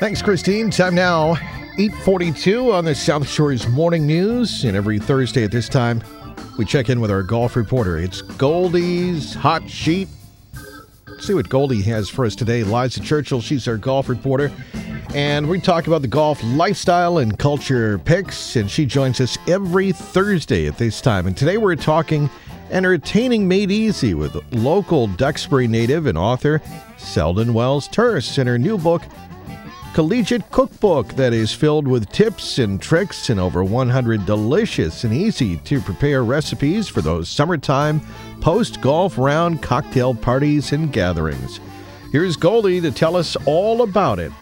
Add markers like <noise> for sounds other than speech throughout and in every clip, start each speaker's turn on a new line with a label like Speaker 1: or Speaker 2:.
Speaker 1: Thanks, Christine. Time now, 842 on the South Shores Morning News. And every Thursday at this time, we check in with our golf reporter. It's Goldie's Hot Sheet. Let's see what Goldie has for us today. Liza Churchill, she's our golf reporter. And we talk about the golf lifestyle and culture picks. And she joins us every Thursday at this time. And today we're talking entertaining made easy with local Duxbury native and author Selden Wells Tearse in her new book, Collegiate Cookbook, that is filled with tips and tricks and over 100 delicious and easy to prepare recipes for those summertime post golf round cocktail parties and gatherings. Here's Goldie to tell us all about it.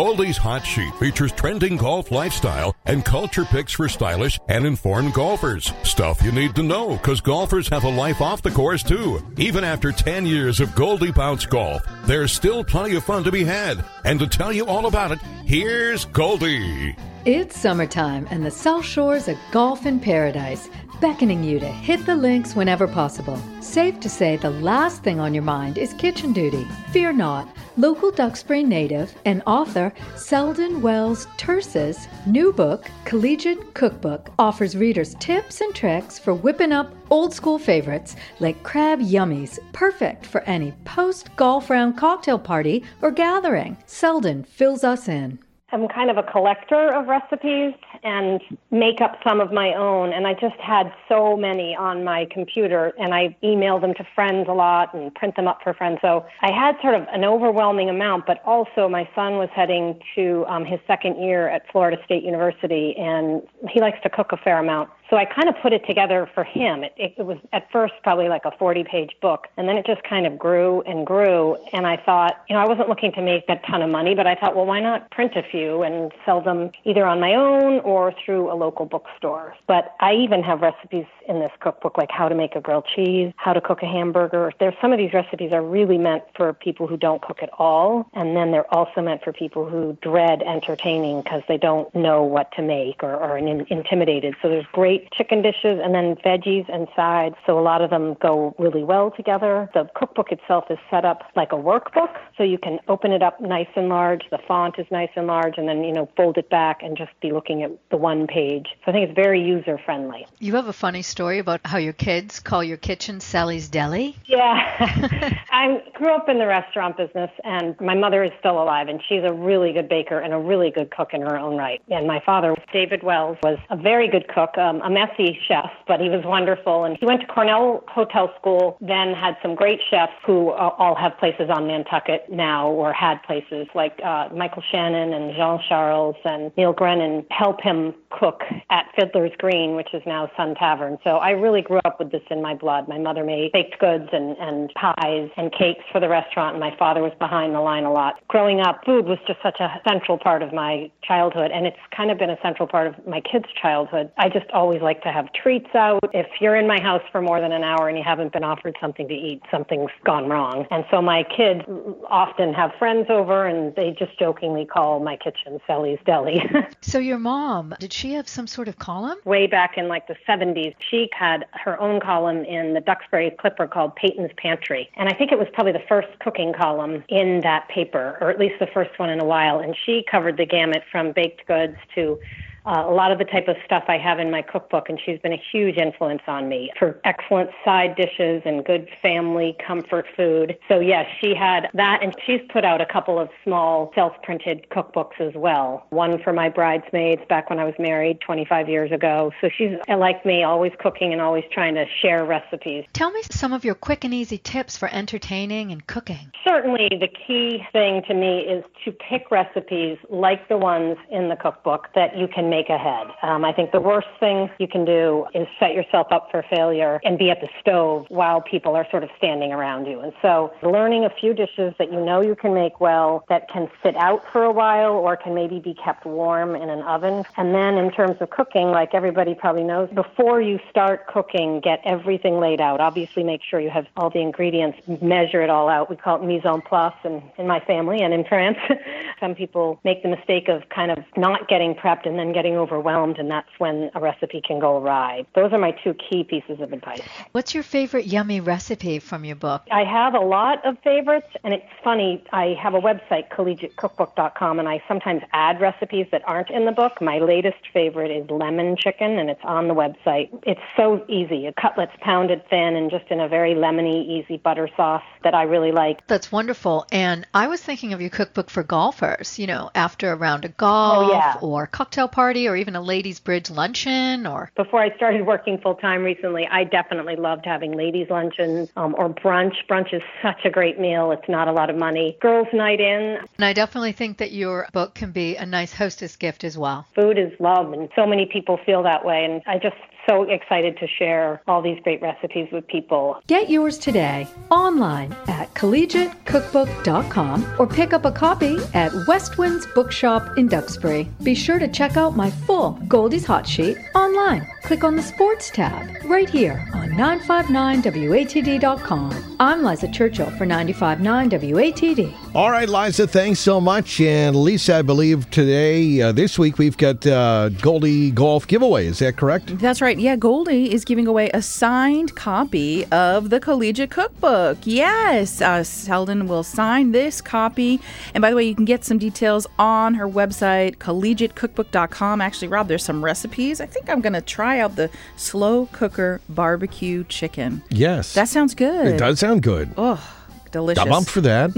Speaker 2: Goldie's Hot Sheet features trending golf lifestyle and culture picks for stylish and informed golfers. Stuff you need to know because golfers have a life off the course too. Even after 10 years of Goldie Bounce Golf, there's still plenty of fun to be had. And to tell you all about it, here's Goldie.
Speaker 3: It's summertime and the South Shores a golf in paradise, beckoning you to hit the links whenever possible. Safe to say the last thing on your mind is kitchen duty. Fear not. Local Duxbury native and author Selden Wells Tearse's new book, Collegiate Cookbook, offers readers tips and tricks for whipping up old school favorites like crab yummies, perfect for any post golf round cocktail party or gathering. Selden fills us in.
Speaker 4: I'm kind of a collector of recipes and make up some of my own. And I just had so many on my computer and I email them to friends a lot and print them up for friends. So I had sort of an overwhelming amount, but also my son was heading to um, his second year at Florida State University and he likes to cook a fair amount. So I kind of put it together for him. It, it, it was at first probably like a 40 page book, and then it just kind of grew and grew. And I thought, you know, I wasn't looking to make a ton of money, but I thought, well, why not print a few and sell them either on my own or through a local bookstore? But I even have recipes in this cookbook, like how to make a grilled cheese, how to cook a hamburger. There's some of these recipes are really meant for people who don't cook at all, and then they're also meant for people who dread entertaining because they don't know what to make or are in, intimidated. So there's great chicken dishes and then veggies and sides. So a lot of them go really well together. The cookbook itself is set up like a workbook, so you can open it up nice and large. The font is nice and large, and then you know fold it back and just be looking at the one page. So I think it's very user friendly.
Speaker 3: You have a funny story about how your kids call your kitchen Sally's Deli.
Speaker 4: Yeah, <laughs> <laughs> I grew up in the restaurant business, and my mother is still alive, and she's a really good baker and a really good cook in her own right. And my father, David Wells, was a very good cook, um, messy chef, but he was wonderful. And he went to Cornell Hotel School, then had some great chefs who all have places on Nantucket now or had places like uh, Michael Shannon and Jean Charles and Neil Grennan help him cook at Fiddler's Green, which is now Sun Tavern. So I really grew up with this in my blood. My mother made baked goods and, and pies and cakes for the restaurant, and my father was behind the line a lot. Growing up, food was just such a central part of my childhood, and it's kind of been a central part of my kids' childhood. I just always always like to have treats out. If you're in my house for more than an hour and you haven't been offered something to eat, something's gone wrong. And so my kids often have friends over and they just jokingly call my kitchen Sally's Deli. <laughs>
Speaker 3: so your mom, did she have some sort of column?
Speaker 4: Way back in like the 70s, she had her own column in the Duxbury Clipper called Peyton's Pantry. And I think it was probably the first cooking column in that paper, or at least the first one in a while. And she covered the gamut from baked goods to uh, a lot of the type of stuff I have in my cookbook, and she's been a huge influence on me for excellent side dishes and good family comfort food. So, yes, she had that, and she's put out a couple of small self printed cookbooks as well. One for my bridesmaids back when I was married 25 years ago. So, she's like me, always cooking and always trying to share recipes.
Speaker 3: Tell me some of your quick and easy tips for entertaining and cooking.
Speaker 4: Certainly, the key thing to me is to pick recipes like the ones in the cookbook that you can make ahead. Um, I think the worst thing you can do is set yourself up for failure and be at the stove while people are sort of standing around you. And so, learning a few dishes that you know you can make well, that can sit out for a while or can maybe be kept warm in an oven. And then, in terms of cooking, like everybody probably knows, before you start cooking, get everything laid out. Obviously, make sure you have all the ingredients, measure it all out. We call it mise en place in, in my family and in France. <laughs> Some people make the mistake of kind of not getting prepped and then get getting overwhelmed, and that's when a recipe can go awry. Those are my two key pieces of advice.
Speaker 3: What's your favorite yummy recipe from your book?
Speaker 4: I have a lot of favorites, and it's funny. I have a website, collegiatecookbook.com, and I sometimes add recipes that aren't in the book. My latest favorite is lemon chicken, and it's on the website. It's so easy. A Cutlets pounded thin and just in a very lemony, easy butter sauce that I really like.
Speaker 3: That's wonderful. And I was thinking of your cookbook for golfers, you know, after a round of golf
Speaker 4: Oh, yeah.
Speaker 3: or cocktail party or even a ladies' bridge luncheon or
Speaker 4: Before I started working full time recently, I definitely loved having ladies' luncheons um, or brunch. Brunch is such a great meal. It's not a lot of money. Girls' night in.
Speaker 3: and I definitely think that your book can be a nice hostess gift as well.
Speaker 4: Food is love, and so many people feel that way. And I just so excited to share all these great recipes with people.
Speaker 3: Get yours today online at collegiatecookbook.com or pick up a copy at Westwind's Bookshop in Duxbury. Be sure to check out my full Goldie's Hot Sheet online. Click on the Sports tab right here on 959WATD.com. I'm Liza Churchill for 959 WATD.
Speaker 1: All right, Liza, thanks so much. And Lisa, I believe today, uh, this week, we've got uh, Goldie Golf giveaway. Is that correct?
Speaker 5: That's right. Yeah, Goldie is giving away a signed copy of the Collegiate Cookbook. Yes, uh, Selden will sign this copy. And by the way, you can get some details on her website, collegiatecookbook.com. Actually, Rob, there's some recipes. I think I'm going to try out the slow cooker barbecue chicken.
Speaker 1: Yes.
Speaker 5: That sounds good.
Speaker 1: it does sound good.
Speaker 5: Oh, delicious.
Speaker 1: I'm up for that.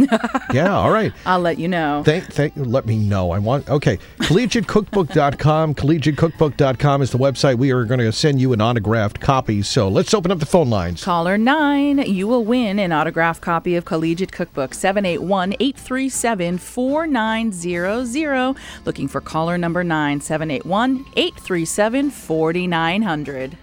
Speaker 1: <laughs> yeah, all right.
Speaker 5: I'll let you know.
Speaker 1: Thank, thank, let me know. I want, okay. CollegiateCookbook.com. <laughs> CollegiateCookbook.com is the website. We are going to send you an autographed copy. So let's open up the phone lines.
Speaker 5: Caller 9, you will win an autographed copy of Collegiate Cookbook 781 837 4900. Looking for caller number 9 781 837 4900.